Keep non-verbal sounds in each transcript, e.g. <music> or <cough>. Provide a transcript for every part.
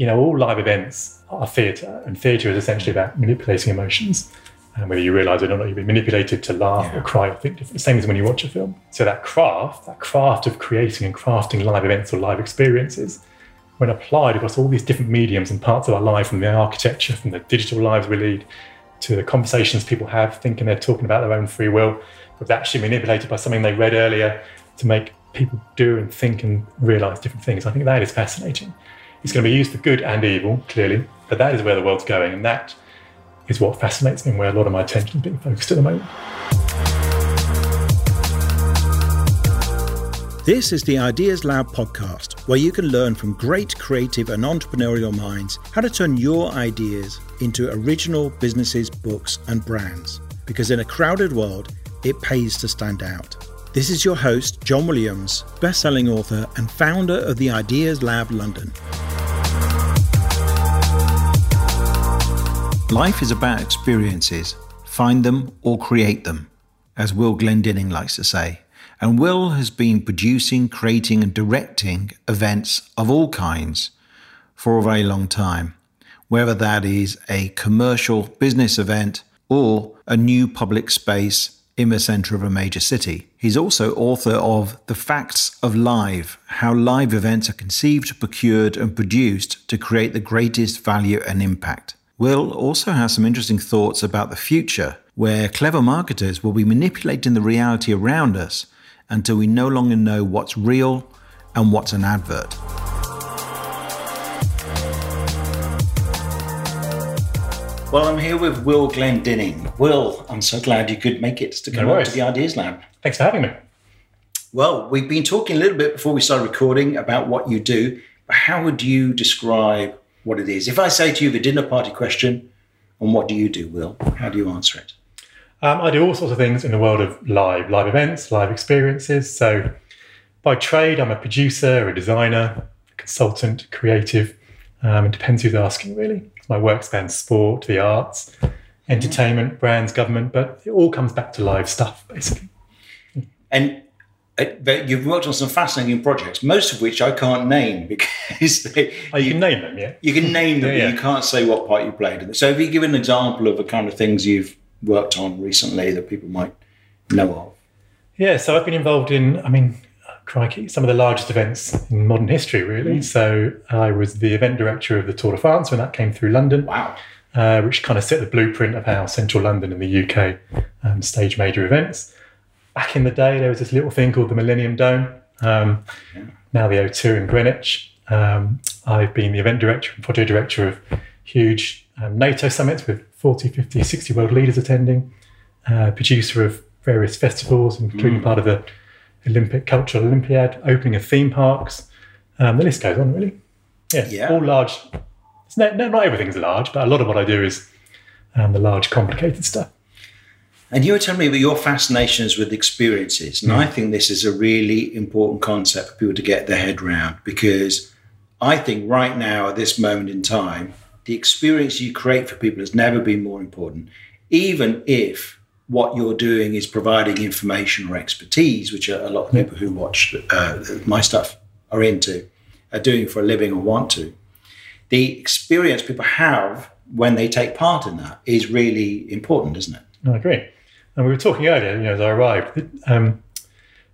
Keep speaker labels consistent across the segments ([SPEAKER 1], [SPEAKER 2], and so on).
[SPEAKER 1] you know, all live events are theatre, and theatre is essentially about manipulating emotions. And whether you realise it or not, you've been manipulated to laugh
[SPEAKER 2] Yeah.
[SPEAKER 1] or cry or think different. Same as when you watch a film. So that craft, that craft of creating and crafting live events or live experiences, when applied across all these different mediums and parts of our life, from the architecture, from the digital lives we lead, to the conversations people have, thinking they're talking about their own free will, but actually manipulated by something they read earlier to make people do and think and realise different things. I think that is fascinating. It's going to be used for good and evil, clearly, but that is where the world's going, and that is what fascinates me and where a lot of my attention is being focused at the moment.
[SPEAKER 2] This is the Ideas Lab podcast, where you can learn from great creative and entrepreneurial minds how to turn your ideas into original businesses, books, and brands. Because in a crowded world, it pays to stand out. This is your host, John Williams, best-selling author and founder of the Ideas Lab London. Life is about experiences. Find them or create them, as Will Glendinning likes to say. And Will has been producing, creating, and directing events of all kinds for a very long time, whether that is a commercial business event or a new public space in the centre of a major city. He's also author of The Facts of Live How Live Events Are Conceived, Procured, and Produced to Create the Greatest Value and Impact. Will also has some interesting thoughts about the future, where clever marketers will be manipulating the reality around us until we no longer know what's real and what's an advert. Well, I'm here with Will Glendinning. Will, I'm so glad you could make it to come
[SPEAKER 1] No
[SPEAKER 2] to the Ideas Lab.
[SPEAKER 1] Thanks for having me.
[SPEAKER 2] Well, we've been talking a little bit before we started recording about what you do, but how would you describe what it is? If I say to you the dinner party question, and what do you do, Will? How do you answer it?
[SPEAKER 1] Um, I do all sorts of things in the world of live, live events, live experiences. So, by trade, I'm a producer, a designer, a consultant, creative. Um, it depends who's asking, really. My work spans sport, the arts, entertainment, brands, government, but it all comes back to live stuff, basically.
[SPEAKER 2] And uh, you've worked on some fascinating projects, most of which I can't name <laughs> because they,
[SPEAKER 1] Oh, you, can name them, yeah.
[SPEAKER 2] you can name them,
[SPEAKER 1] Yeah, yeah.
[SPEAKER 2] but you can't say what part you played. in it. So, if you give an example of the kind of things you've worked on recently that people might know of.
[SPEAKER 1] Yeah, so I've been involved in, I mean, crikey, some of the largest events in modern history, really. So I was the event director of the Tour de France when that came through London.
[SPEAKER 2] Wow.
[SPEAKER 1] uh, which kind of set the blueprint of how central London and the UK um, stage major events. Back in the day, there was this little thing called the Millennium Dome, um, now the O2 in Greenwich. Um, I've been the event director and project director of huge um, NATO summits with 40, 50, 60 world leaders attending, uh, producer of various festivals, including part of the Olympic Cultural Olympiad, opening of theme parks. Um, the list goes on, really. Yeah,
[SPEAKER 2] Yeah.
[SPEAKER 1] all large. It's no, no, not everything's large, but a lot of what I do is um, the large, complicated stuff.
[SPEAKER 2] And you were telling me about your fascinations with experiences. And I think this is a really important concept for people to get their head around because I think right now, at this moment in time, the experience you create for people has never been more important. Even if what you're doing is providing information or expertise, which a lot of people who watch uh, my stuff are into, are doing for a living or want to. The experience people have when they take part in that is really important, isn't it?
[SPEAKER 1] I agree. And we were talking earlier, you know, as I arrived, that, um,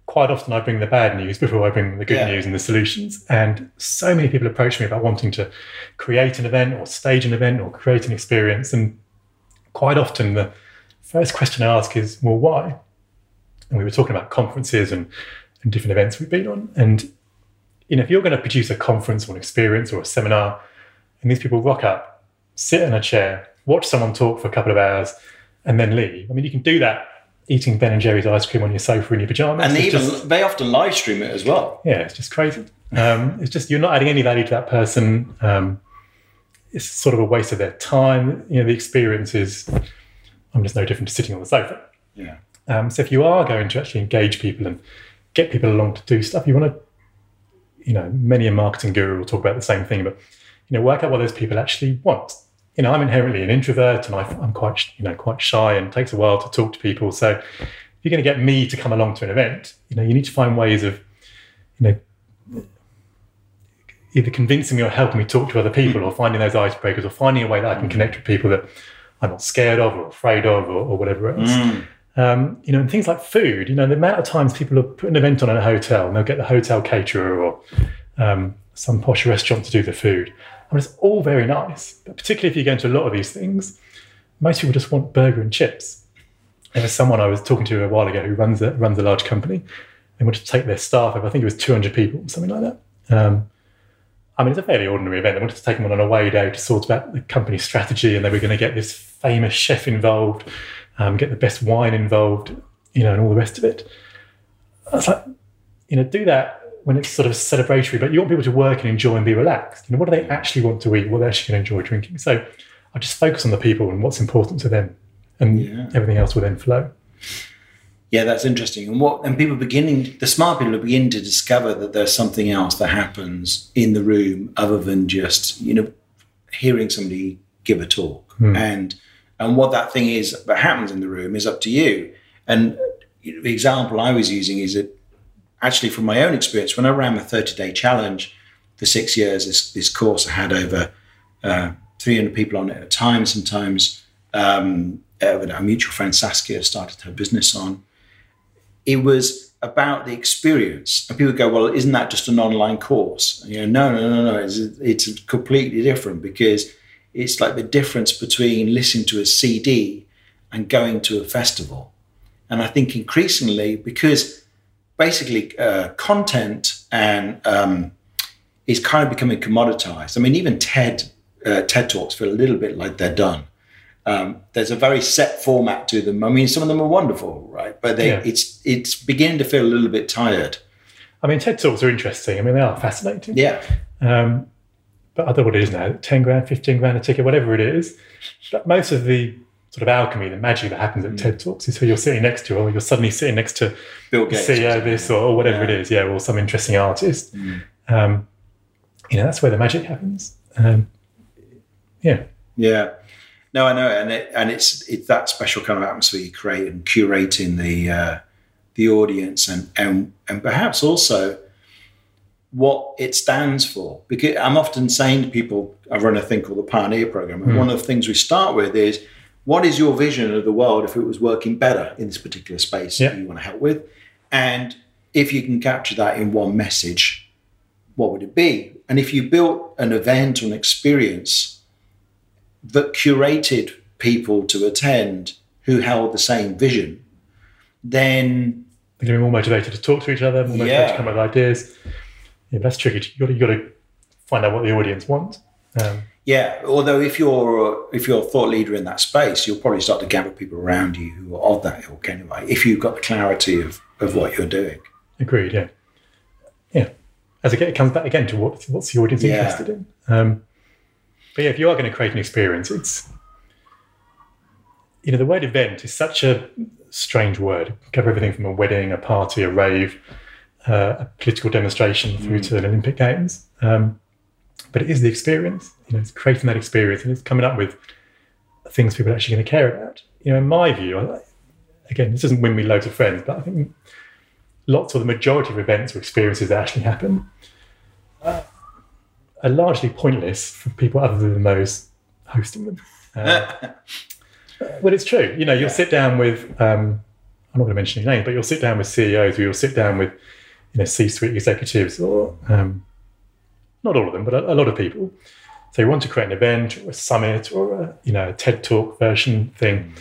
[SPEAKER 1] quite often I bring the bad news before I bring the good
[SPEAKER 2] Yeah.
[SPEAKER 1] news and the solutions. And so many people approach me about wanting to create an event or stage an event or create an experience. And quite often the first question I ask is, well, why? And we were talking about conferences and, and different events we've been on. And, you know, if you're going to produce a conference or an experience or a seminar, and these people rock up, sit in a chair, watch someone talk for a couple of hours, and then leave. I mean, you can do that eating Ben and Jerry's ice cream on your sofa in your pajamas.
[SPEAKER 2] And they even
[SPEAKER 1] just-
[SPEAKER 2] they often live stream it as well.
[SPEAKER 1] yeah, it's just crazy. Um, it's just you're not adding any value to that person. Um, it's sort of a waste of their time. You know, the experience is. I'm just no different to sitting on the sofa.
[SPEAKER 2] Yeah.
[SPEAKER 1] Um, so if you are going to actually engage people and get people along to do stuff, you want to, you know, many a marketing guru will talk about the same thing, but you know, work out what those people actually want. You know, I'm inherently an introvert, and I, I'm quite, you know, quite shy, and it takes a while to talk to people. So if you're going to get me to come along to an event, you know, you need to find ways of, you know, either convincing me or helping me talk to other people or finding those icebreakers or finding a way that I can connect with people that I'm not scared of or afraid of or, or whatever else. Um, you know, and things like food, you know, the amount of times people are putting an event on in a hotel and they'll get the hotel caterer or um, some posh restaurant to do the food. I mean, it's all very nice, but particularly if you go into a lot of these things, most people just want burger and chips. There was someone I was talking to a while ago who runs a, runs a large company. They wanted to take their staff I think it was 200 people, something like that. Um, I mean, it's a fairly ordinary event. They wanted to take them on an away day to sort about the company strategy, and they were going to get this famous chef involved um, get the best wine involved, you know, and all the rest of it. I was like, you know, do that when it's sort of celebratory, but you want people to work and enjoy and be relaxed. You know, what do they actually want to eat? What they actually going to enjoy drinking? So I just focus on the people and what's important to them, and yeah. everything else will then flow.
[SPEAKER 2] Yeah, that's interesting. And what and people beginning the smart people are beginning to discover that there's something else that happens in the room other than just, you know, hearing somebody give a talk. Mm. And and what that thing is that happens in the room is up to you. And the example I was using is that actually, from my own experience, when I ran the 30 day challenge for six years, this, this course I had over uh, 300 people on it at a time. Sometimes um, uh, our mutual friend Saskia started her business on. It was about the experience. And people go, well, isn't that just an online course? And you know, no, no, no, no. It's, it's completely different because it's like the difference between listening to a CD and going to a festival. And I think increasingly, because basically uh, content and um, is kind of becoming commoditized. I mean, even TED uh, TED talks feel a little bit like they're done. Um, there's a very set format to them. I mean, some of them are wonderful, right? But they, yeah. it's it's beginning to feel a little bit tired.
[SPEAKER 1] I mean, TED talks are interesting. I mean, they are fascinating.
[SPEAKER 2] Yeah. Um,
[SPEAKER 1] but I don't know what it is now, 10 grand, 15 grand a ticket, whatever it is. But most of the sort of alchemy, the magic that happens at mm. TED Talks is who you're sitting next to, or you're suddenly sitting next to
[SPEAKER 2] Bill Gates,
[SPEAKER 1] CEO this or, or whatever yeah. it is, yeah, or some interesting artist. Mm. Um, you know, that's where the magic happens. Um, yeah.
[SPEAKER 2] Yeah. No, I know, and it, and it's it's that special kind of atmosphere you create and curating the uh, the audience and and and perhaps also what it stands for. Because I'm often saying to people, I run a thing called the Pioneer Program, and mm. one of the things we start with is what is your vision of the world if it was working better in this particular space yeah. that you want to help with? And if you can capture that in one message, what would it be? And if you built an event or an experience that curated people to attend who held the same vision, then
[SPEAKER 1] they're going to be more motivated to talk to each other, more motivated yeah. to come up with ideas yeah, that's tricky. You got you got to find out what the audience wants. Um,
[SPEAKER 2] yeah, although if you're if you're a thought leader in that space, you'll probably start to gather people around you who are of that ilk anyway. If you've got the clarity of of what you're doing.
[SPEAKER 1] Agreed. Yeah, yeah. As again, it comes back again to what what's the audience yeah. interested in. Um, but yeah, if you are going to create an experience, it's you know the word event is such a strange word. cover everything from a wedding, a party, a rave uh, a political demonstration through mm. to the Olympic Games. Um, but it is the experience, you know, it's creating that experience and it's coming up with things people are actually going to care about. You know, in my view, again, this doesn't win me loads of friends, but I think lots of the majority of events or experiences that actually happen uh, are largely pointless for people other than those hosting them. Uh, <laughs> but it's true. You know, you'll yeah. sit down with, um, I'm not going to mention any names, but you'll sit down with CEOs, or you'll sit down with you know, C-suite executives, or um, not all of them, but a, a, lot of people. So you want to create an event or a summit or a you know a TED Talk version thing,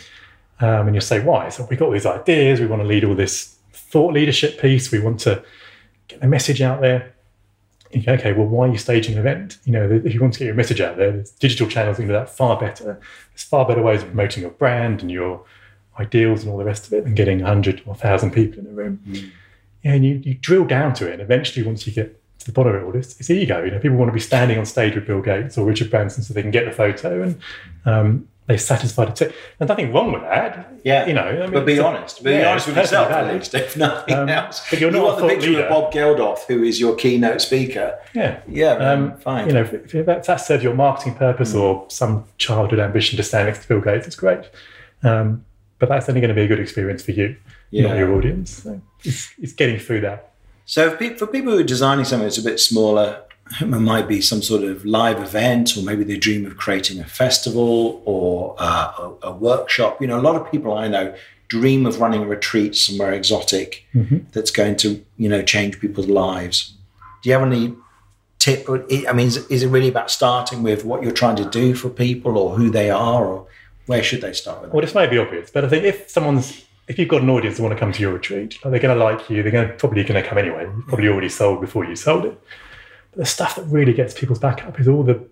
[SPEAKER 1] um, and you say why? So we've got all these ideas. We want to lead all this thought leadership piece. We want to get the message out there. Okay, well, why are you staging an event? You know, if you want to get your message out there, there's digital channels can do that far better. There's far better ways of promoting your brand and your ideals and all the rest of it than getting 100 or 1,000 people in a room. Mm and you, you drill down to it, and eventually, once you get to the bottom of it all, it's, it's ego. You know, people want to be standing on stage with Bill Gates or Richard Branson so they can get the photo, and um, they satisfy the tick. There's nothing wrong with that.
[SPEAKER 2] Yeah,
[SPEAKER 1] you know. I
[SPEAKER 2] mean, but be honest. Be yeah, honest with yourself, at least, if nothing um, else.
[SPEAKER 1] But you're not you want
[SPEAKER 2] the picture
[SPEAKER 1] leader.
[SPEAKER 2] of Bob Geldof, who is your keynote speaker.
[SPEAKER 1] Yeah,
[SPEAKER 2] yeah, um, fine.
[SPEAKER 1] You know, if, if that, that serves your marketing purpose mm. or some childhood ambition to stand next to Bill Gates, it's great. Um, but that's only going to be a good experience for you, yeah. not your audience. So it's, it's getting through that
[SPEAKER 2] so for people who are designing something that's a bit smaller, it might be some sort of live event, or maybe they dream of creating a festival or uh, a, a, workshop. You know, a lot of people I know dream of running a retreat somewhere exotic mm-hmm. that's going to, you know, change people's lives. Do you have any tip? I mean, is, is, it really about starting with what you're trying to do for people, or who they are, or where should they start with?
[SPEAKER 1] Well, this may be obvious, but I think if someone's if you've got an audience that want to come to your retreat, they're going to like you. They're going to, probably going to come anyway. You've probably already sold before you sold it the stuff that really gets people's back up is all the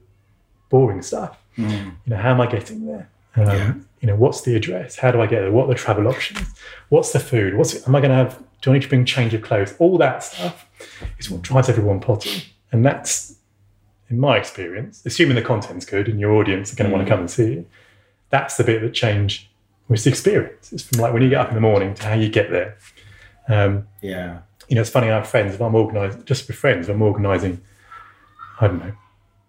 [SPEAKER 1] boring stuff. Mm. You know, how am I getting there? Um, yeah. You know, what's the address? How do I get there? What are the travel options? What's the food? What's am I going to have? Do I need to bring change of clothes? All that stuff is what drives everyone potty, and that's, in my experience, assuming the content's good and your audience are going to mm. want to come and see you. That's the bit that change was the experience. It's from like when you get up in the morning to how you get there.
[SPEAKER 2] Um, yeah.
[SPEAKER 1] You know, it's funny. I have friends. If I'm organising, just with friends, I'm organising I don't know,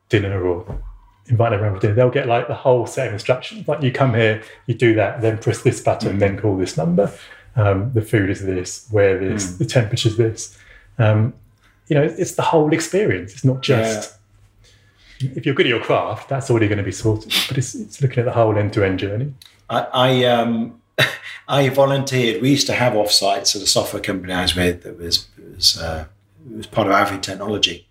[SPEAKER 1] dinner or invite them around for dinner, they'll get like the whole set of instructions. Like you come here, you do that, then press this button, mm. then call this number. Um, the food is this, where this, mm. the temperature is this. Um, you know, it's the whole experience. It's not just yeah. if you're good at your craft, that's already going to be sorted. But it's, it's looking at the whole end-to-end journey.
[SPEAKER 2] I, I um, <laughs> I volunteered. We used to have offsites at a software company I was with that was was, uh, was part of Avid Technology,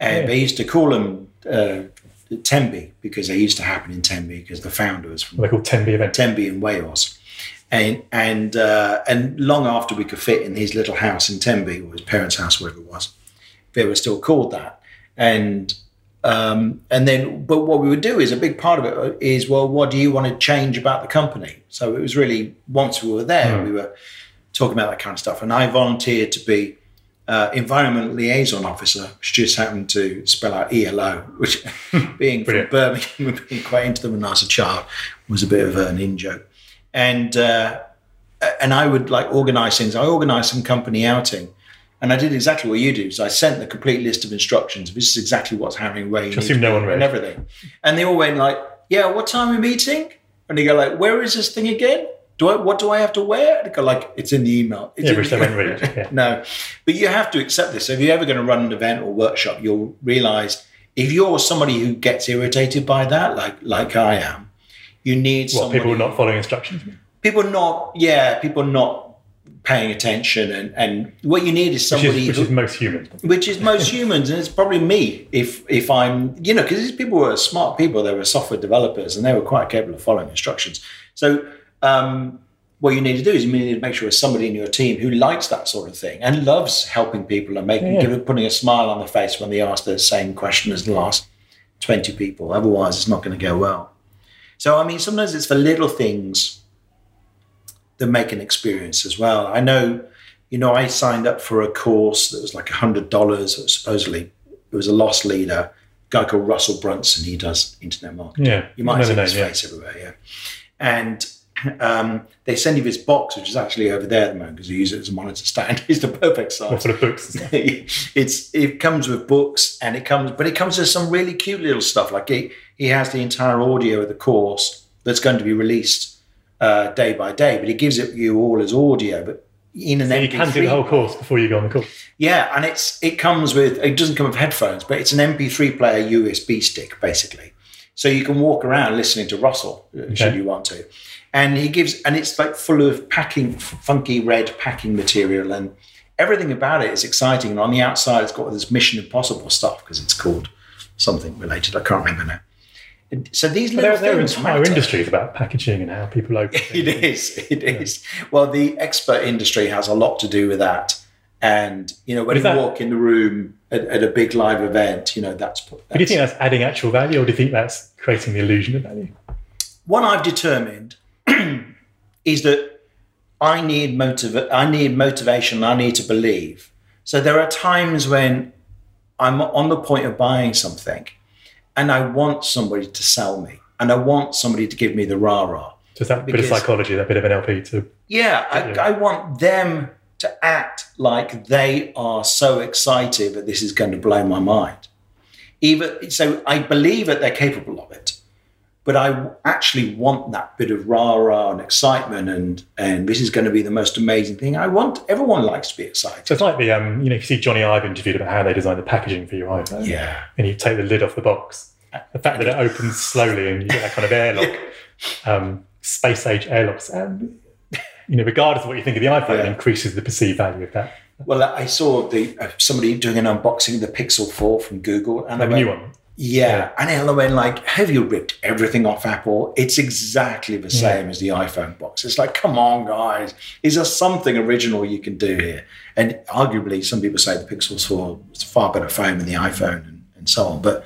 [SPEAKER 2] and yeah. they used to call them uh, Tenby because they used to happen in Tenby because the founder was from
[SPEAKER 1] they called Tenby event.
[SPEAKER 2] Tenby in Wales. And and uh, and long after we could fit in his little house in Tenby or his parents' house, wherever it was, they were still called that. And um, and then, but what we would do is a big part of it is, well, what do you want to change about the company? So it was really once we were there, mm. we were talking about that kind of stuff. And I volunteered to be uh, environment liaison officer, which just happened to spell out ELO, which <laughs> being from Birmingham and being quite into them when I was a child was a bit of an in joke. And uh, and I would like organise things. I organised some company outing, and I did exactly what you do. So I sent the complete list of instructions. This is exactly what's happening, where you
[SPEAKER 1] need no one
[SPEAKER 2] and everything. And they all went like, "Yeah, what time are we meeting?" And they go like, "Where is this thing again?" Do I, what do I have to wear? Like it's in the email. It's
[SPEAKER 1] yeah, which they won't read. Yeah.
[SPEAKER 2] no, but you have to accept this. So if you're ever going to run an event or workshop, you'll realize if you're somebody who gets irritated by that, like like I am, you need
[SPEAKER 1] what, people not following instructions.
[SPEAKER 2] People not, yeah, people not paying attention, and and what you need is somebody
[SPEAKER 1] which is, which
[SPEAKER 2] who,
[SPEAKER 1] is most humans,
[SPEAKER 2] which is most <laughs> humans, and it's probably me if if I'm, you know, because these people were smart people, they were software developers, and they were quite capable of following instructions. So um, what you need to do is you need to make sure there's somebody in your team who likes that sort of thing and loves helping people and making, yeah. giving, putting a smile on the face when they ask the same question as the last 20 people. Otherwise, it's not going to go well. So, I mean, sometimes it's the little things that make an experience as well. I know, you know, I signed up for a course that was like $100. It was supposedly, it was a loss leader, a guy called Russell Brunson. He does internet marketing.
[SPEAKER 1] Yeah.
[SPEAKER 2] You might see his face everywhere. Yeah. And um, they send you this box, which is actually over there at the moment because we use it as a monitor stand. <laughs> it's the perfect size.
[SPEAKER 1] What sort of books? <laughs>
[SPEAKER 2] it's it comes with books and it comes, but it comes with some really cute little stuff. Like he he has the entire audio of the course that's going to be released uh, day by day, but he gives it you all as audio, but in an
[SPEAKER 1] so you can do the whole course before you go on the course.
[SPEAKER 2] Yeah, and it's it comes with it doesn't come with headphones, but it's an MP3 player USB stick basically, so you can walk around listening to Russell uh, okay. should you want to and he gives and it's like full of packing funky red packing material. And everything about it is exciting. And on the outside it's got this mission impossible stuff because it's called something related. I can't remember now. So these little
[SPEAKER 1] there, things entire matter. industries about packaging and how people open <laughs>
[SPEAKER 2] it is it yeah. is. Well the expert industry has a lot to do with that. And you know when you that, walk in the room at, at, a big live event you know that's, that's
[SPEAKER 1] do you think that's adding actual value or do you think that's creating the illusion of value?
[SPEAKER 2] One i've determined is that I need motiv- I need motivation. I need to believe. So there are times when I'm on the point of buying something, and I want somebody to sell me, and I want somebody to give me the rah rah.
[SPEAKER 1] Just that because, bit of psychology, that bit of NLP to.
[SPEAKER 2] Yeah, I, I want them to act like they are so excited that this is going to blow my mind. Even so, I believe that they're capable of it but I actually want that bit of rah rah and excitement, and and this is going to be the most amazing thing. I want everyone likes to be excited.
[SPEAKER 1] So it's like the um, you know, if you see Jony Ive interviewed about how they design the packaging for your iPhone,
[SPEAKER 2] Yeah,
[SPEAKER 1] and you take the lid off the box, the fact that it opens slowly and you get that kind of airlock, <laughs> um, space age airlocks, and you know, regardless of what you think of the iPhone,
[SPEAKER 2] Yeah.
[SPEAKER 1] it increases the perceived value of that.
[SPEAKER 2] Well, I saw the uh, somebody doing an unboxing of the Pixel 4 from Google, and
[SPEAKER 1] The new one.
[SPEAKER 2] Yeah, and went like, "Have you ripped everything off Apple? It's exactly the same as the iPhone box." It's like, come on, guys, is there something original you can do here? And arguably, some people say the Pixel 4 is far better phone than the iPhone, and, and so on. But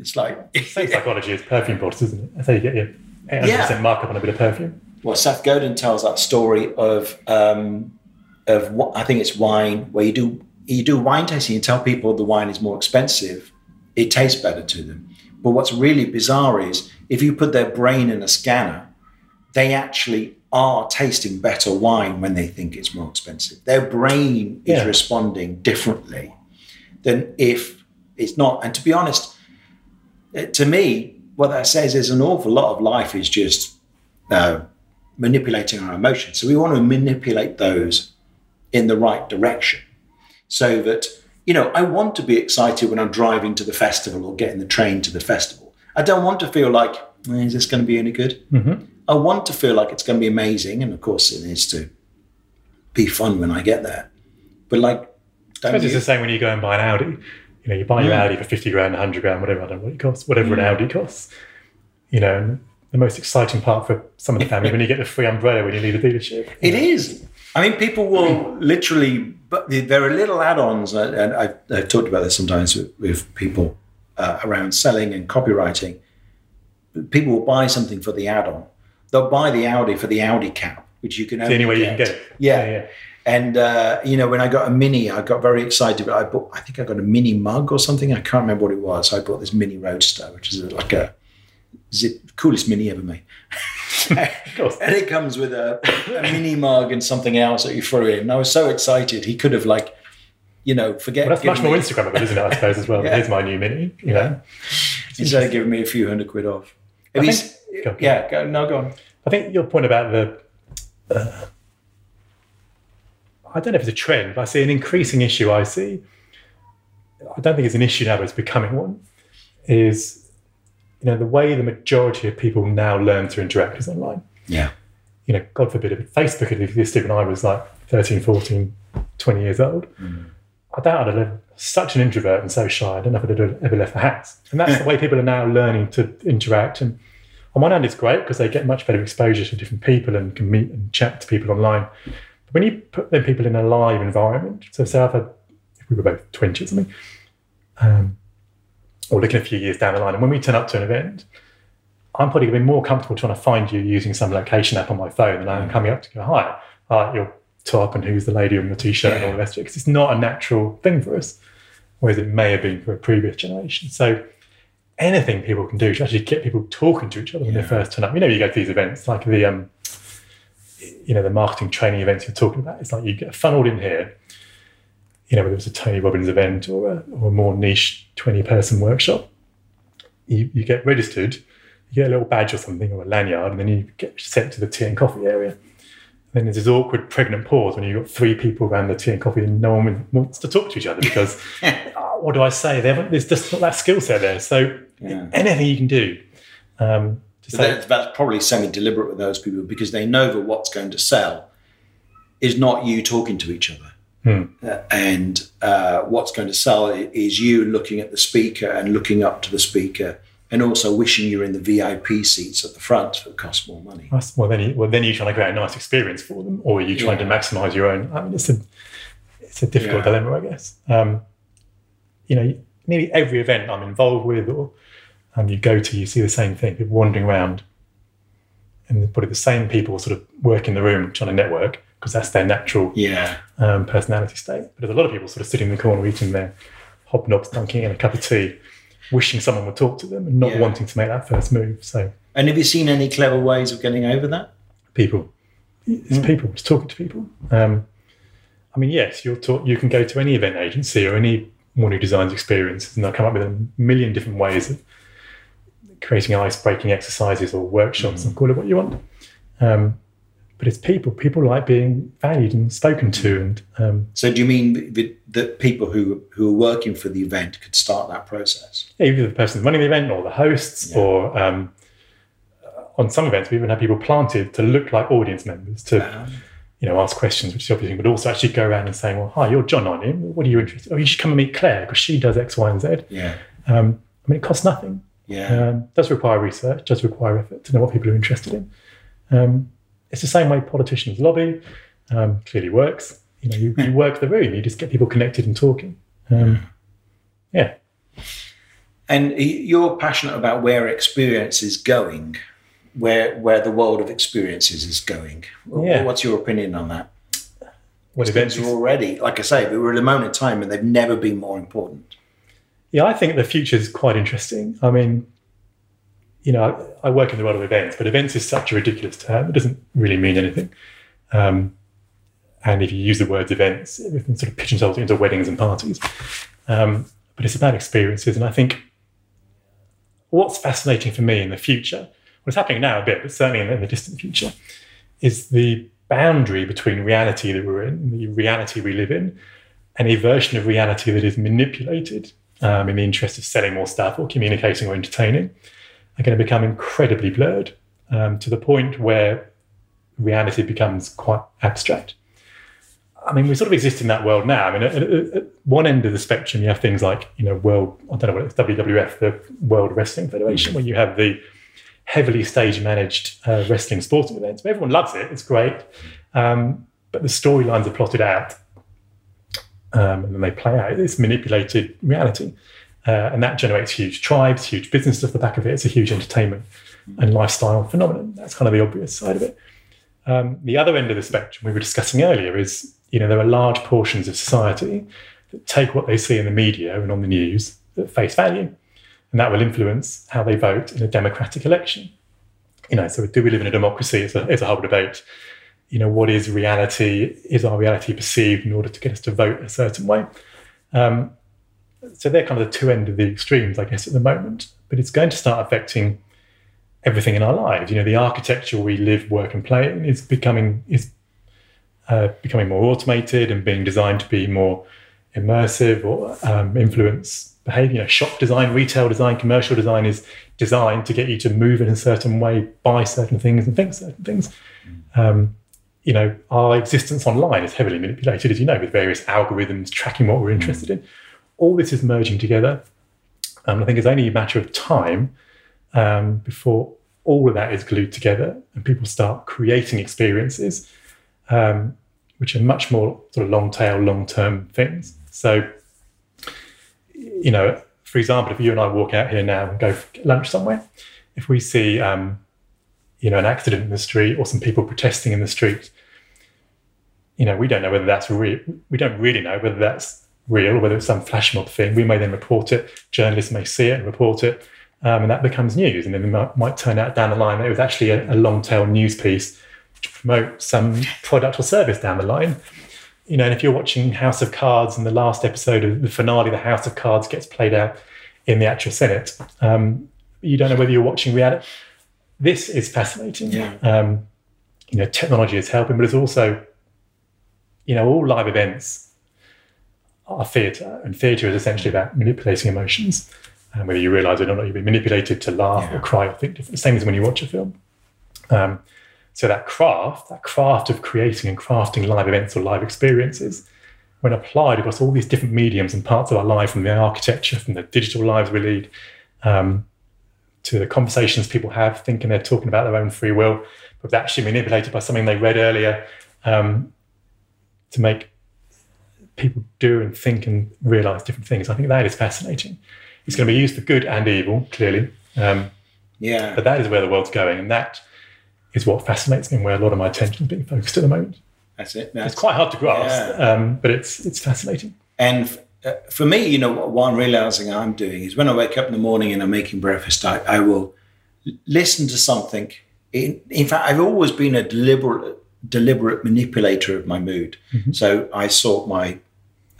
[SPEAKER 2] it's like,
[SPEAKER 1] Same psychology as perfume bottles, isn't it? That's how you get your 800%
[SPEAKER 2] Yeah.
[SPEAKER 1] markup on a bit of perfume.
[SPEAKER 2] well, Seth Godin tells that story of um, of what I think it's wine, where you do you do wine tasting, you tell people the wine is more expensive, it tastes better to them. But what's really bizarre is if you put their brain in a scanner, they actually are tasting better wine when they think it's more expensive. Their brain is
[SPEAKER 1] Yeah.
[SPEAKER 2] responding differently than if it's not. And to be honest, uh, to me, what that says is an awful lot of life is just uh, manipulating our emotions. So we want to manipulate those in the right direction so that, you know, I want to be excited when I'm driving to the festival or getting the train to the festival. I don't want to feel like, "Eh, is this going to be any good? I want to feel like it's going to be amazing. And of course, it needs to be fun when I get there. But like, don't
[SPEAKER 1] it's the same when you go and buy an Audi. You know, you buy your
[SPEAKER 2] Mm.
[SPEAKER 1] Audi for 50 grand, 100 grand, whatever, I don't know what it costs, whatever an Audi costs. You know, and the most exciting part for some of the family when you get the free umbrella when you leave the dealership. <laughs>
[SPEAKER 2] It is. I mean, people will literally, but there are little add-ons, and I've, I've talked about this sometimes with, with people uh, around selling and copywriting. People will buy something for the add-on. They'll buy the Audi for the Audi cap, which you can only
[SPEAKER 1] the only way you can get it.
[SPEAKER 2] Yeah.
[SPEAKER 1] yeah.
[SPEAKER 2] And uh, you know, when I got a mini, I got very excited. I bought, I think I got a mini mug or something. I can't remember what it was. I bought this mini roadster, which is like a zip, coolest mini ever made. <laughs> <laughs> And it comes with a, a mini mug and something else that you throw in. And I was so excited. He could have like, you know, forget.
[SPEAKER 1] Well, that's much more Instagrammable, isn't it? I <laughs> suppose as well.
[SPEAKER 2] Yeah.
[SPEAKER 1] Here's my new mini. You know,
[SPEAKER 2] Instead of giving me a few hundred quid off.
[SPEAKER 1] I think-
[SPEAKER 2] s-
[SPEAKER 1] go-
[SPEAKER 2] yeah, go, no, go on.
[SPEAKER 1] I think your point about the, uh, I don't know if it's a trend, but I see an increasing issue. I see, I don't think it's an issue now, but it's becoming one. Is you know the way the majority of people now learn to interact is online.
[SPEAKER 2] Yeah.
[SPEAKER 1] You know, God forbid, if Facebook had existed when I was like 13, 14, 20 years old, I doubt I'd have lived such an introvert and so shy. I don't know if I'd have ever left the house. And that's the way people are now learning to interact. And on one hand, it's great because they get much better exposure to different people and can meet and chat to people online. But when you put them people in a live environment, so say I've had, if we were both 20 or something, um, or looking a few years down the line, and when we turn up to an event, I'm probably going to be more comfortable trying to find you using some location app on my phone than I am coming up to go, hi, like your top and who's the lady on your t-shirt and all the rest of it, because it's not a natural thing for us, whereas it may have been for a previous generation. So anything people can do to actually get people talking to each other when they first turn up. You know, you go to these events like the, um, you know, the marketing training events you're talking about. It's like you get funneled in here, you know, whether it's a Tony Robbins event or a, or a more niche 20 person workshop, you, you get registered, you get a little badge or something or a lanyard, and then you get sent to the tea and coffee area. then there's this awkward pregnant pause when you've got three people around the tea and coffee and no one wants to talk to each other because <laughs> oh, what do I say? They haven't, there's just not that skill set there. So
[SPEAKER 2] Yeah.
[SPEAKER 1] anything you can do um, to
[SPEAKER 2] But
[SPEAKER 1] say,
[SPEAKER 2] that, that's probably semi-deliberate with those people because they know that what's going to sell is not you talking to each other.
[SPEAKER 1] Hmm.
[SPEAKER 2] Uh, and uh, what's going to sell is you looking at the speaker and looking up to the speaker and also wishing you're in the VIP seats at the front that cost more money.
[SPEAKER 1] Well, then you, well, then you're trying to create a nice experience for them, or are you trying
[SPEAKER 2] Yeah.
[SPEAKER 1] to maximise your own? I mean, it's a it's a difficult
[SPEAKER 2] Yeah.
[SPEAKER 1] dilemma, I guess. Um, you know, nearly every event I'm involved with, or um, you go to, you see the same thing. People wandering around, and probably the same people sort of work in the room trying to network because that's their natural
[SPEAKER 2] Yeah.
[SPEAKER 1] um, personality state. But there's a lot of people sort of sitting in the corner eating their hobnobs, dunking in a cup of tea, wishing someone would talk to them and not
[SPEAKER 2] Yeah.
[SPEAKER 1] wanting to make that first move. So
[SPEAKER 2] And have you seen any clever ways of getting over that?
[SPEAKER 1] people. It's people. It's talking to people. Um, I mean, yes, you'll talk. You can go to any event agency or anyone who designs experiences, and they'll come up with a million different ways of creating ice-breaking exercises or workshops, and call it what you want. Um, but it's people. People like being valued and spoken to. And um,
[SPEAKER 2] so, do you mean that, that people who who are working for the event could start that process?
[SPEAKER 1] Yeah, either the person running the event or the hosts, yeah. or um, on some events we even have people planted to look like audience members to. Uh-huh. You know, ask questions, which is obviously, but also actually go around and saying, "Well, hi, you're John, aren't you? What are you interested? Oh, you should come and meet Claire because she does X, Y, and
[SPEAKER 2] Z." Yeah.
[SPEAKER 1] Um, I mean, it costs nothing.
[SPEAKER 2] Yeah.
[SPEAKER 1] Um, does require research, does require effort to know what people are interested in. It's the same way politicians lobby. Um, clearly works. You know, you, you, work the room. You just get people connected and talking. Um, yeah.
[SPEAKER 2] And you're passionate about where experience is going, where where the world of experiences is going. Yeah. What's your opinion on that?
[SPEAKER 1] What events
[SPEAKER 2] are already, like I say, we were at a moment in time and they've never been more important.
[SPEAKER 1] Yeah, I think the future is quite interesting. I mean, you know, I, I, work in the world of events, but events is such a ridiculous term. It doesn't really mean anything. Um, and if you use the words events, everything sort of pigeonholes into weddings and parties. Um, but it's about experiences. And I think what's fascinating for me in the future, what's happening now a bit, but certainly in the, in the distant future, is the boundary between reality that we're in, the reality we live in, and a version of reality that is manipulated um, in the interest of selling more stuff or communicating or entertaining are going to become incredibly blurred um, to the point where reality becomes quite abstract. I mean, we sort of exist in that world now. I mean, at, at, at, one end of the spectrum, you have things like, you know, world, I don't know what it's, WWF, the World Wrestling Federation, where you have the heavily stage managed uh, wrestling sporting events. Everyone loves it, it's great. Um, but the storylines are plotted out um, and then they play out. It's manipulated reality. Uh, and that generates huge tribes, huge business off the back of it. It's a huge entertainment and lifestyle phenomenon. That's kind of the obvious side of it. Um, the other end of the spectrum we were discussing earlier is, you know, there are large portions of society that take what they see in the media and on the news at face value, and that will influence how they vote in a democratic election. You know, so do we live in a democracy? It's a, it's a whole debate. You know, what is reality? Is our reality perceived in order to get us to vote a certain way? Um, so they're kind of the two end of the extremes, I guess, at the moment. But it's going to start affecting everything in our lives. You know, the architecture we live, work, and play in is becoming is uh, becoming more automated and being designed to be more immersive or um, influence behavior. You know, shop design, retail design, commercial design is designed to get you to move in a certain way, buy certain things, and think certain things. Um, you know, our existence online is heavily manipulated, as you know, with various algorithms tracking what we're interested in all this is merging together. Um, I think it's only a matter of time um, before all of that is glued together and people start creating experiences um, which are much more sort of long tail, long term things. So, you know, for example, if you and I walk out here now and go get lunch somewhere, if we see, um, you know, an accident in the street or some people protesting in the street, you know, we don't know whether that's real. We don't really know whether that's real, whether it's some flash mob thing. We may then report it. Journalists may see it and report it, um, and that becomes news. And then it might, might, turn out down the line that it was actually a, a long tail news piece to promote some product or service down the line. You know, and if you're watching House of Cards and the last episode of the finale, the House of Cards gets played out in the actual Senate, um, you don't know whether you're watching reality. This is fascinating.
[SPEAKER 2] Yeah.
[SPEAKER 1] Um, you know, technology is helping, but it's also, you know, all live events are theatre, and theatre is essentially about manipulating emotions. And whether you realise it or not, you've been manipulated to laugh yeah. or cry or think different. The same as when you watch a film. Um, so that craft, that craft of creating and crafting live events or live experiences, when applied across all these different mediums and parts of our life, from the architecture, from the digital lives we lead, um, to the conversations people have, thinking they're talking about their own free will, but actually manipulated by something they read earlier um, to make people do and think and realize different things. I think that is fascinating. It's going to be used for good and evil, clearly. Um,
[SPEAKER 2] yeah.
[SPEAKER 1] But that is where the world's going, and that is what fascinates me and where a lot of my attention is being focused at the moment.
[SPEAKER 2] That's it. That's,
[SPEAKER 1] it's quite hard to grasp, yeah. um, but it's it's fascinating.
[SPEAKER 2] And uh, for me, you know, what I'm realizing I'm doing is when I wake up in the morning and I'm making breakfast, I, I will listen to something. In, in fact, I've always been a deliberate deliberate manipulator of my mood. Mm-hmm. So I sort my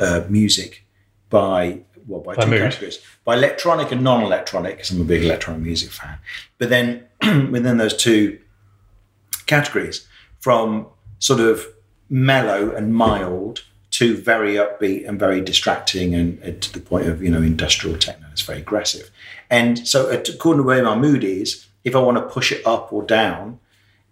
[SPEAKER 2] uh, music by well by,
[SPEAKER 1] By
[SPEAKER 2] two
[SPEAKER 1] mood.
[SPEAKER 2] categories by electronic and non-electronic because I'm a big electronic music fan. But then <clears throat> within those two categories, from sort of mellow and mild to very upbeat and very distracting and, and to the point of you know industrial techno, it's very aggressive. And so according to where my mood is, if I want to push it up or down,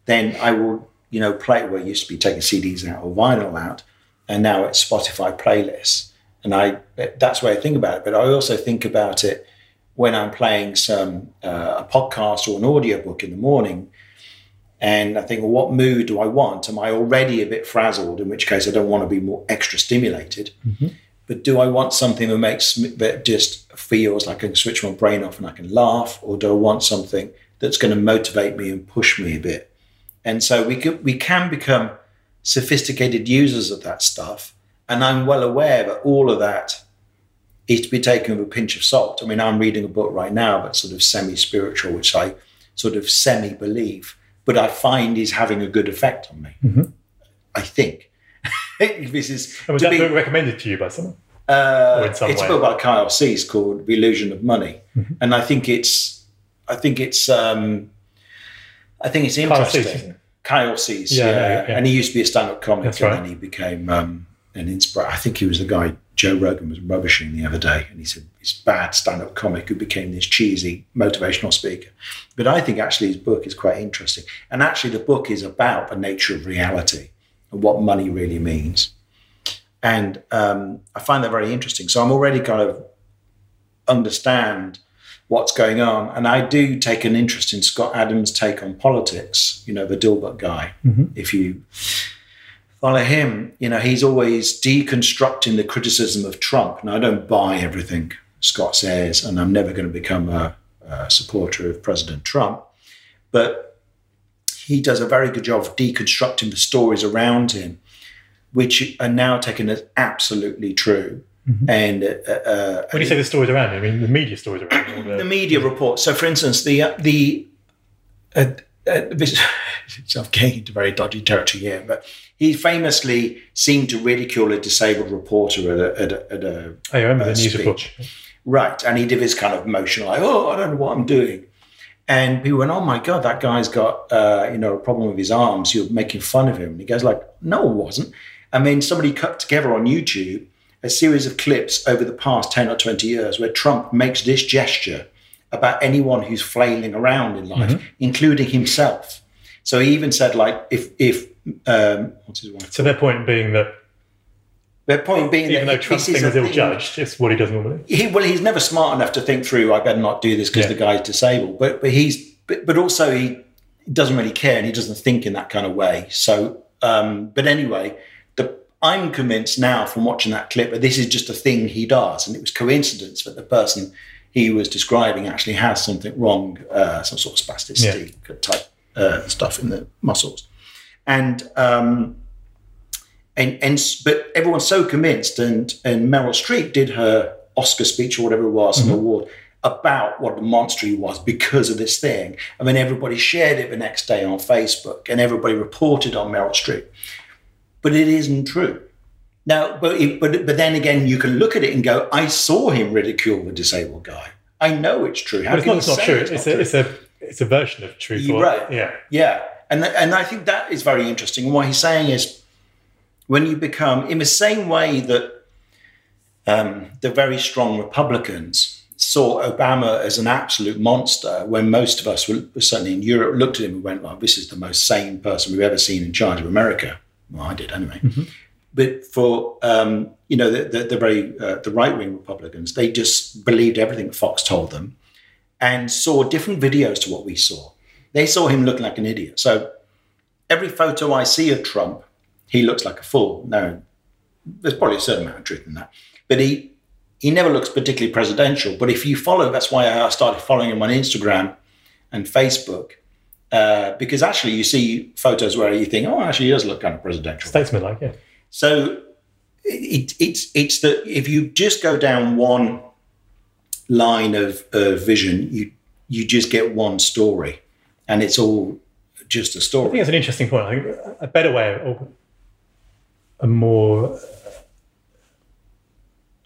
[SPEAKER 2] then I will, you know, play where it used to be taking CDs out or vinyl out, and now it's Spotify playlists. And I that's where I think about it. But I also think about it when I'm playing some uh, a podcast or an audiobook in the morning. And I think, well, what mood do I want? Am I already a bit frazzled? In which case, I don't want to be more extra stimulated. But do I want something that makes me, that just feels like I can switch my brain off and I can laugh, or do I want something that's going to motivate me and push me a bit? And so we can, we can become sophisticated users of that stuff. And I'm well aware that all of that is to be taken with a pinch of salt. I mean, I'm reading a book right now that's sort of semi-spiritual, which I sort of semi-believe, but I find is having a good effect on me. I think. <laughs> this is
[SPEAKER 1] And was that
[SPEAKER 2] be-
[SPEAKER 1] book recommended to you by someone?
[SPEAKER 2] uh, it's
[SPEAKER 1] way.
[SPEAKER 2] a book by Kyle Cease called The Illusion of Money,
[SPEAKER 1] Mm-hmm.
[SPEAKER 2] and I think it's, I think it's, um, I think it's interesting. Kyle Cease,
[SPEAKER 1] Yeah,
[SPEAKER 2] yeah,
[SPEAKER 1] yeah,
[SPEAKER 2] and he used to be a stand-up comic,
[SPEAKER 1] That's
[SPEAKER 2] and
[SPEAKER 1] right.
[SPEAKER 2] then he became um, an inspirator. I think he was the guy Joe Rogan was rubbishing the other day, and he said this bad stand-up comic who became this cheesy motivational speaker. But I think actually his book is quite interesting, and actually the book is about the nature of reality and what money really means. And um, I find that very interesting. So I'm already kind of understand what's going on. And I do take an interest in Scott Adams' take on politics, you know, the Dilbert guy. Mm-hmm. If you follow him, you know, he's always deconstructing the criticism of Trump. And I don't buy everything Scott says, and I'm never going to become a, a supporter of President Trump. But he does a very good job of deconstructing the stories around him, which are now taken as absolutely true. And uh, uh,
[SPEAKER 1] When you say the stories around him, I mean the media stories around or
[SPEAKER 2] the
[SPEAKER 1] the-
[SPEAKER 2] media reports. So, for instance, the uh, the uh, uh, this, <laughs> I'm getting into very dodgy territory here, but he famously seemed to ridicule a disabled reporter at a, at a, at a
[SPEAKER 1] I remember the news
[SPEAKER 2] speech.
[SPEAKER 1] report.
[SPEAKER 2] Right. And he did this kind of motion like, oh, I don't know what I'm doing. And people went, oh my God, that guy's got, uh, you know, a problem with his arms. You're making fun of him. And he goes like, no, it wasn't. I mean, somebody cut together on YouTube a series of clips over the past 10 or 20 years where Trump makes this gesture about anyone who's flailing around in life, including himself. So he even said, like, if, if, um, what's his wife?
[SPEAKER 1] So their point being that
[SPEAKER 2] Their point being
[SPEAKER 1] even
[SPEAKER 2] that
[SPEAKER 1] though Trump's
[SPEAKER 2] this is
[SPEAKER 1] thing was ill judged, it's what he does normally.
[SPEAKER 2] he well he's never smart enough to think through i better not do this because
[SPEAKER 1] Yeah.
[SPEAKER 2] the guy's disabled but but he's but, but also he doesn't really care and he doesn't think in that kind of way so um but anyway i'm convinced now from watching that clip that this is just a thing he does. And it was coincidence that the person he was describing actually has something wrong uh some sort of spasticity type uh, stuff in the muscles. And um and and but everyone's so convinced and and Meryl Streep did her Oscar speech or whatever it was an award about what a monster he was because of this thing. And then everybody shared it the next day on Facebook and everybody reported on Meryl Streep but it isn't true now but it, but but then again you can look at it and go I saw him ridicule the disabled guy I know it's true How
[SPEAKER 1] But it's not, it's not true.
[SPEAKER 2] it's
[SPEAKER 1] It's,
[SPEAKER 2] not
[SPEAKER 1] a,
[SPEAKER 2] true?
[SPEAKER 1] it's a it's a version of truth.
[SPEAKER 2] You're right.
[SPEAKER 1] Yeah.
[SPEAKER 2] Yeah, and th- and I think that is very interesting. And what he's saying is, when you become in the same way that um, the very strong Republicans saw Obama as an absolute monster, when most of us, were, certainly in Europe, looked at him and went, "Well, this is the most sane person we've ever seen in charge of America." Well, I did anyway. But for um, you know the, the, the very uh, the right wing Republicans, they just believed everything Fox told them, and saw different videos to what we saw. They saw him looking like an idiot. So every photo I see of Trump, he looks like a fool. No, there's probably a certain amount of truth in that, but he he never looks particularly presidential. But if you follow, that's why I started following him on Instagram and Facebook. Uh, because actually, you see photos where you think, "Oh, actually, he does look kind of presidential."
[SPEAKER 1] Statesman like, yeah.
[SPEAKER 2] So it, it's it's that if you just go down one line of, of vision, you you just get one story, and it's all just a story.
[SPEAKER 1] I think that's an interesting point. I think a better way, or a more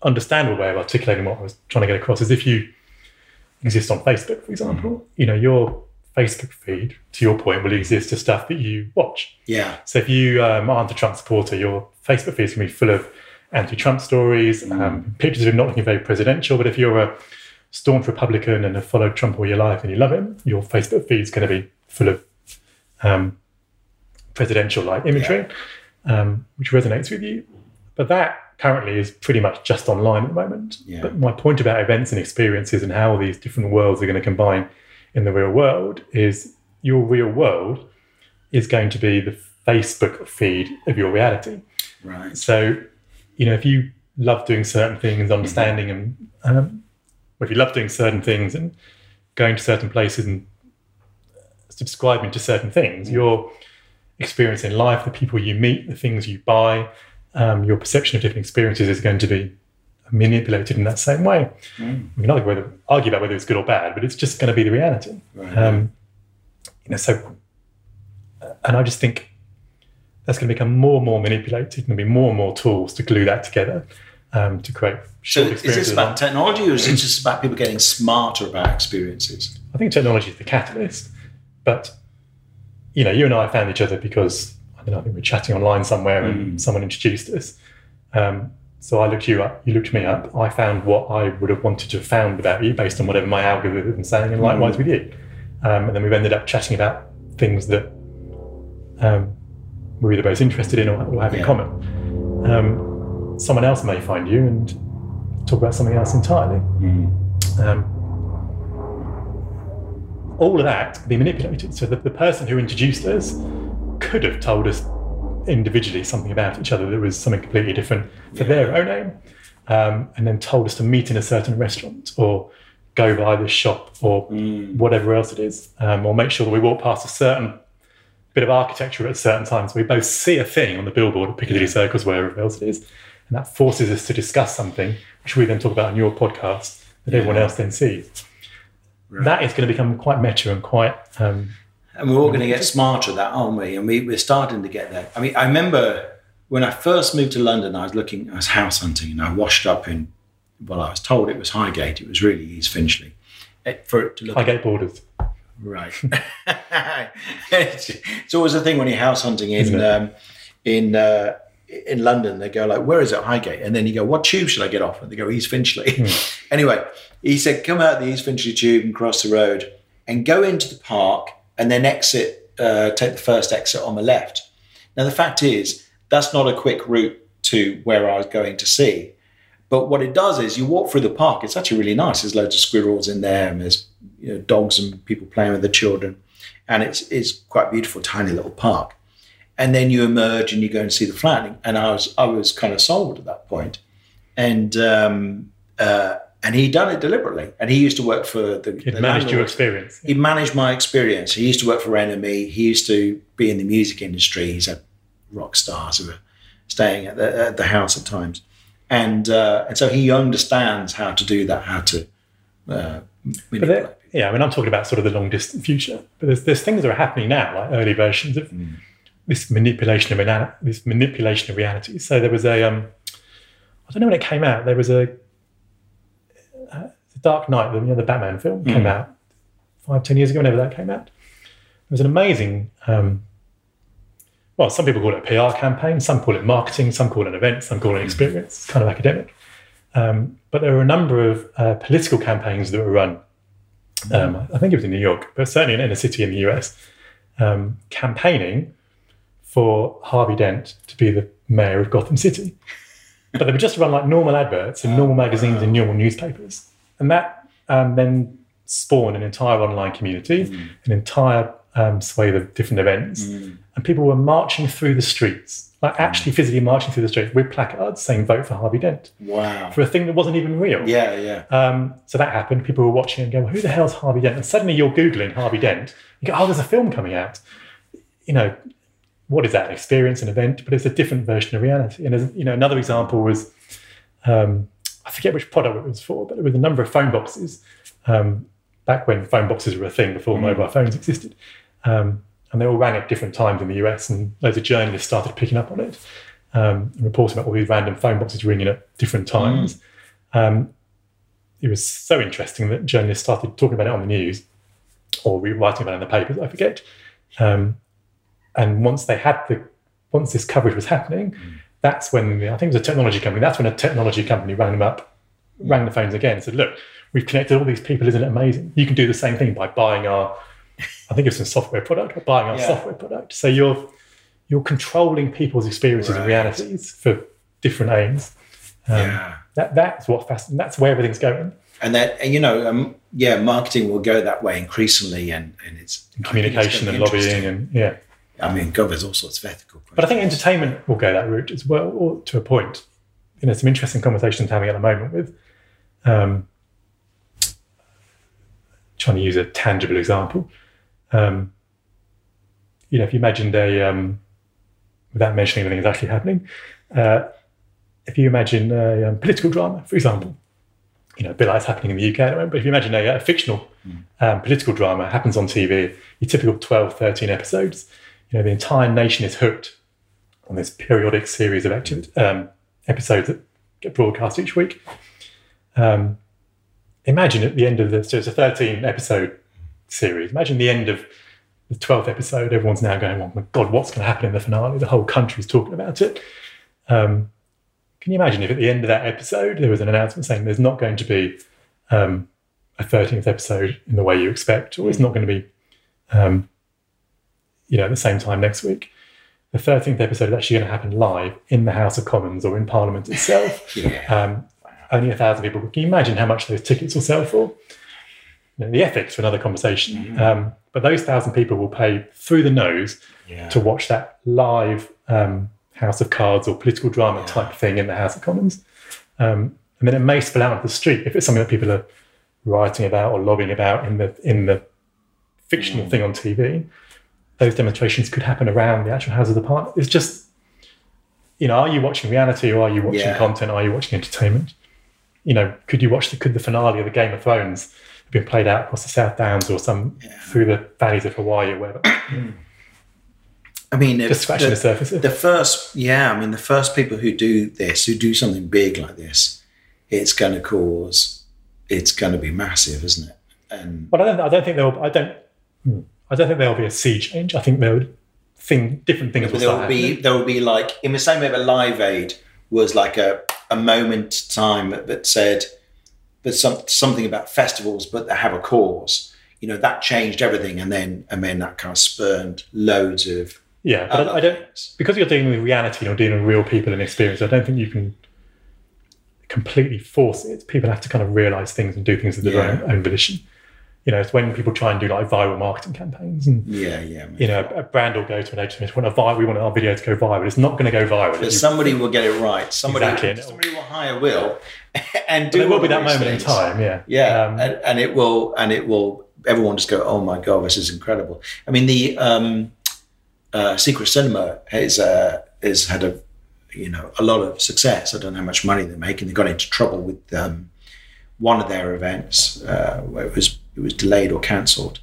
[SPEAKER 1] understandable way of articulating what I was trying to get across is if you exist on Facebook, for example, you know, your Facebook feed, to your point, will exist to stuff that you watch.
[SPEAKER 2] Yeah.
[SPEAKER 1] So if you um, aren't a Trump supporter, your Facebook feed is going to be full of anti-Trump stories, um, pictures of him not looking very presidential. But if you're a staunch Republican and have followed Trump all your life and you love him, your Facebook feed is going to be full of um, presidential-like imagery, um, which resonates with you. But that currently is pretty much just online at the moment.
[SPEAKER 2] Yeah.
[SPEAKER 1] But my point about events and experiences and how these different worlds are going to combine in the real world is your real world is going to be the Facebook feed of your reality.
[SPEAKER 2] Right.
[SPEAKER 1] So, you know, if you love doing certain things, understanding and, um, if you love doing certain things and going to certain places and subscribing to certain things, your experience in life, the people you meet, the things you buy, um, your perception of different experiences is going to be manipulated in that same way.
[SPEAKER 2] Mm.
[SPEAKER 1] We can argue, whether, argue about whether it's good or bad, but it's just going to be the reality.
[SPEAKER 2] Right.
[SPEAKER 1] Um, you know, so, and I just think that's going to become more and more manipulated and be more and more tools to glue that together um, to create
[SPEAKER 2] So is this about technology or is it just about people getting smarter about experiences?
[SPEAKER 1] I think technology is the catalyst, but you know, you and I found each other because I don't know, I think we were chatting online somewhere and someone introduced us. Um, so I looked you up, you looked me up. I found what I would have wanted to have found about you based on whatever my algorithm was saying, and likewise with you. Um, and then we've ended up chatting about things that um, we're either both interested in or, or have in
[SPEAKER 2] Yeah.
[SPEAKER 1] common. Um, someone else may find you and talk about something else entirely. Um, all of that can be manipulated. So that the person who introduced us could have told us individually something about each other that was something completely different for their own aim, um, and then told us to meet in a certain restaurant or go by this shop or whatever else it is, um, or make sure that we walk past a certain bit of architecture at certain times. We both see a thing on the billboard at Piccadilly Circus, wherever else it is, and that forces us to discuss something, which we then talk about on your podcast that everyone else then sees. That is going to become quite meta and quite um,
[SPEAKER 2] And we're all going to get smarter at that, aren't we? And we, we're starting to get there. I mean, I remember when I first moved to London, I was looking, I was house hunting, and I washed up in, well, I was told it was Highgate. It was really East Finchley. Eh, For it to look
[SPEAKER 1] Highgate borders.
[SPEAKER 2] Right. <laughs> it's, it's always a thing when you're house hunting in um, in uh, in London. They go like, "Where is it, Highgate?" And then you go, "What tube should I get off?" And they go, "East Finchley." <laughs> anyway, he said, "Come out the East Finchley tube and cross the road and go into the park and then exit. Uh, take the first exit on the left." Now the fact is, that's not a quick route to where I was going to see. But what it does is you walk through the park. It's actually really nice. There's loads of squirrels in there, and there's you know, dogs and people playing with the children, and it's it's quite beautiful, tiny little park. And then you emerge and you go and see the flat. And I was I was kind of sold at that point, and um, uh, and he'd done it deliberately. And he used to work for the, the
[SPEAKER 1] managed your experience.
[SPEAKER 2] He managed my experience. He used to work for EMI. He used to be in the music industry. He's had rock stars who are staying at the, at the house at times, and uh, and so he understands how to do that, how to uh,
[SPEAKER 1] there- yeah, I mean, I'm talking about sort of the long distant future. But there's, there's things that are happening now, like early versions of this manipulation of this manipulation of reality. So there was a, um, I don't know when it came out. There was a, uh, the Dark Knight, the, you know, the Batman film came out five, ten years ago. Whenever that came out, it was an amazing. Um, well, some people call it a PR campaign, some call it marketing, some call it an event, some call it an experience. It's kind of academic. Um, but there were a number of uh, political campaigns that were run um, I think it was in New York, but certainly in a city in the US, um, campaigning for Harvey Dent to be the mayor of Gotham City. But they were just run like normal adverts in normal magazines and normal newspapers. And that um, then spawned an entire online community, an entire um, swathe of different events. And people were marching through the streets, like actually physically marching through the streets with placards saying, vote for Harvey Dent
[SPEAKER 2] Wow.
[SPEAKER 1] for a thing that wasn't even real.
[SPEAKER 2] Yeah, yeah.
[SPEAKER 1] Um, so that happened. People were watching and go, well, "Who the hell's Harvey Dent?" And suddenly you're googling Harvey Dent. You go, "Oh, there's a film coming out." You know, what is that? An experience, an event, but it's a different version of reality. And as, you know, another example was, um, I forget which product it was for, but there was a number of phone boxes um, back when phone boxes were a thing before mobile phones existed, um, and they all rang at different times in the US, and loads of journalists started picking up on it. um, and reporting about all these random phone boxes ringing at different times. Um, it was so interesting that journalists started talking about it on the news or writing about it in the papers, I forget. Um, and once they had the, once this coverage was happening, that's when the, I think it was a technology company. That's when a technology company rang them up, rang the phones again, and said, "Look, we've connected all these people. Isn't it amazing? You can do the same thing by buying our, I think it's a software product, or buying our
[SPEAKER 2] Yeah.
[SPEAKER 1] software product. So you're you're controlling people's experiences and realities for different aims. Um,
[SPEAKER 2] yeah.
[SPEAKER 1] That that's what fascinating. That's where everything's going.
[SPEAKER 2] And that, and, you know, um, yeah, marketing will go that way increasingly, and and it's think it's
[SPEAKER 1] Communication and lobbying, and yeah.
[SPEAKER 2] I mean, God, there's all sorts of ethical.
[SPEAKER 1] But I think entertainment will go that route as well, or to a point. You know, some interesting conversations having at the moment with um, trying to use a tangible example. Um, you know, if you imagined a, um, without mentioning anything that's actually happening, uh, if you imagine a um, political drama, for example, you know, a bit like it's happening in the UK at the moment, but if you imagine a, a fictional um, political drama happens on TV, your typical 12, 13 episodes, you know, the entire nation is hooked on this periodic series of activity, um, episodes that get broadcast each week. Um, imagine at the end of the, so it's a 13 episode series. Imagine the end of the 12th episode, everyone's now going, oh my God, what's going to happen in the finale? The whole country's talking about it. Um, can you imagine if at the end of that episode there was an announcement saying there's not going to be um, a 13th episode in the way you expect, or it's not going to be, um, you know, at the same time next week? The 13th episode is actually going to happen live in the House of Commons or in Parliament itself. <laughs>
[SPEAKER 2] yeah,
[SPEAKER 1] Um, only a thousand people. Can you imagine how much those tickets will sell for? You know, the ethics for another conversation. Um, but those thousand people will pay through the nose
[SPEAKER 2] yeah.
[SPEAKER 1] to watch that live um, House of Cards or political drama
[SPEAKER 2] Yeah.
[SPEAKER 1] type thing in the House of Commons. Um, and then it may spill out of the street if it's something that people are writing about or lobbying about in the in the fictional
[SPEAKER 2] Mm.
[SPEAKER 1] thing on TV. Those demonstrations could happen around the actual Houses of Parliament. It's just, you know, are you watching reality or are you watching
[SPEAKER 2] Yeah.
[SPEAKER 1] content? Are you watching entertainment? You know, could you watch the could the finale of the Game of Thrones have been played out across the South Downs or some through the valleys of Hawaii or wherever?
[SPEAKER 2] I mean,
[SPEAKER 1] Just scratching
[SPEAKER 2] the,
[SPEAKER 1] the surface.
[SPEAKER 2] the first, yeah, I mean, the first people who do this, who do something big like this, it's going to cause, it's going to be massive, isn't it? And
[SPEAKER 1] But I don't. I don't think they'll. I don't. Hmm. I don't think there'll be a sea change. I think there'll thing different things will
[SPEAKER 2] there will be,
[SPEAKER 1] happening.
[SPEAKER 2] there will be like, in the same way that Live Aid was like a, a moment time that said, but some, something about festivals, but they have a cause. You know, that changed everything, and then and then that kind of spurned loads of.
[SPEAKER 1] Yeah, but I, I don't
[SPEAKER 2] things.
[SPEAKER 1] because you're dealing with reality and you're dealing with real people and experience. I don't think you can completely force it. People have to kind of realize things and do things of their
[SPEAKER 2] Yeah.
[SPEAKER 1] own, own volition. You know, it's when people try and do like viral marketing campaigns and.
[SPEAKER 2] Yeah, yeah.
[SPEAKER 1] You know, a brand will go to an agency. We want, a viral, we want our video to go viral. It's not going to go viral.
[SPEAKER 2] But somebody will get it right. Somebody,
[SPEAKER 1] Exactly.
[SPEAKER 2] somebody will hire Will, <laughs> and do.
[SPEAKER 1] there will be that moment in time. Yeah.
[SPEAKER 2] Yeah,
[SPEAKER 1] Um,
[SPEAKER 2] and, and it will, and it will. Everyone just go, "Oh my god, this is incredible!" I mean, the um, uh, Secret Cinema has uh, has had a, you know, a lot of success. I don't know how much money they're making. They got into trouble with um, one of their events uh, where it was it was delayed or cancelled.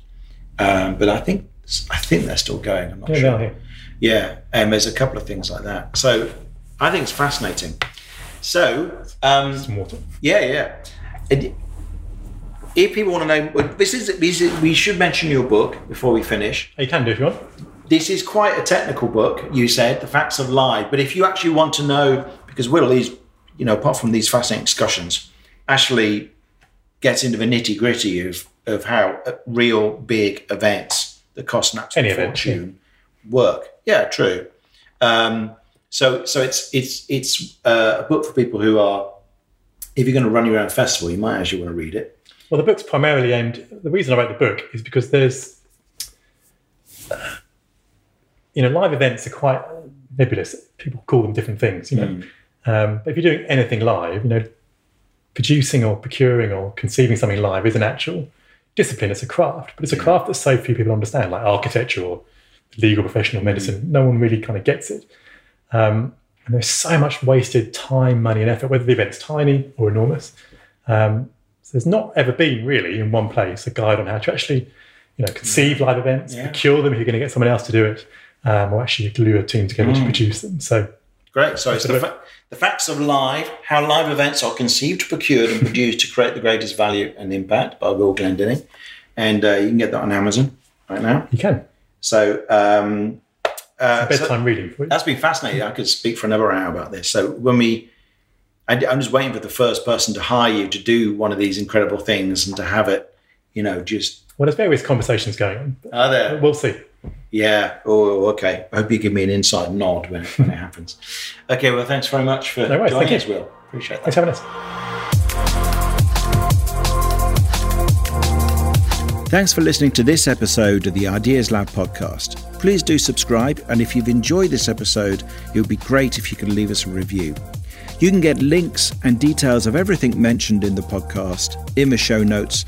[SPEAKER 2] Um, but I think I think they're still going. I'm not
[SPEAKER 1] yeah,
[SPEAKER 2] sure. Yeah, and there's a couple of things like that. So I think it's fascinating. So um, yeah, yeah. And if people want to know, this is, this is we should mention your book before we finish.
[SPEAKER 1] You can do if you want.
[SPEAKER 2] This is quite a technical book. You said the facts of life, but if you actually want to know, because Will is, you know, apart from these fascinating discussions, actually gets into the nitty gritty of of how real big events that cost an absolute
[SPEAKER 1] Any event,
[SPEAKER 2] fortune work. Yeah, true. Um, so so it's it's it's uh, a book for people who are. If you're going to run your own festival, you might actually want to read it.
[SPEAKER 1] Well, the book's primarily aimed. The reason I wrote the book is because there's, you know, live events are quite nebulous. People call them different things, you know. Um, but if you're doing anything live, you know, producing or procuring or conceiving something live is an actual discipline. It's a craft, but it's a craft that so few people understand, like architecture or legal professional medicine. No one really kind of gets it. Um, and there's so much wasted time, money, and effort, whether the event's tiny or enormous. Um, so there's not ever been really in one place a guide on how to actually, you know, conceive live events,
[SPEAKER 2] Yeah.
[SPEAKER 1] procure them if you're going to get someone else to do it, um, or actually glue a team together to produce them. So
[SPEAKER 2] Great. So it's the, fa- the facts of live, how live events are conceived, procured, and produced to create the greatest value and impact by Will Glendinning. And uh, you can get that on Amazon right now.
[SPEAKER 1] You can.
[SPEAKER 2] So, um, uh,
[SPEAKER 1] Bedtime
[SPEAKER 2] so
[SPEAKER 1] reading for you.
[SPEAKER 2] that's been fascinating. I could speak for another hour about this. So when we, I, I'm just waiting for the first person to hire you to do one of these incredible things and to have it, you know, just
[SPEAKER 1] Well, there's various conversations going on.
[SPEAKER 2] are there?
[SPEAKER 1] We'll see.
[SPEAKER 2] Yeah. Oh, oh, okay. I hope you give me an inside nod when it, when it happens. Okay. Well, thanks very much for
[SPEAKER 1] No worries,
[SPEAKER 2] joining
[SPEAKER 1] thank
[SPEAKER 2] us,
[SPEAKER 1] you.
[SPEAKER 2] Will. Appreciate that.
[SPEAKER 1] Thanks for having us.
[SPEAKER 2] Thanks for listening to this episode of the Ideas Lab podcast. Please do subscribe, and if you've enjoyed this episode, it would be great if you could leave us a review. You can get links and details of everything mentioned in the podcast in the show notes,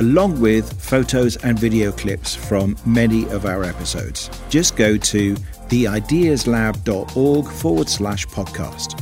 [SPEAKER 2] along with photos and video clips from many of our episodes. Just go to theideaslab.org forward slash podcast.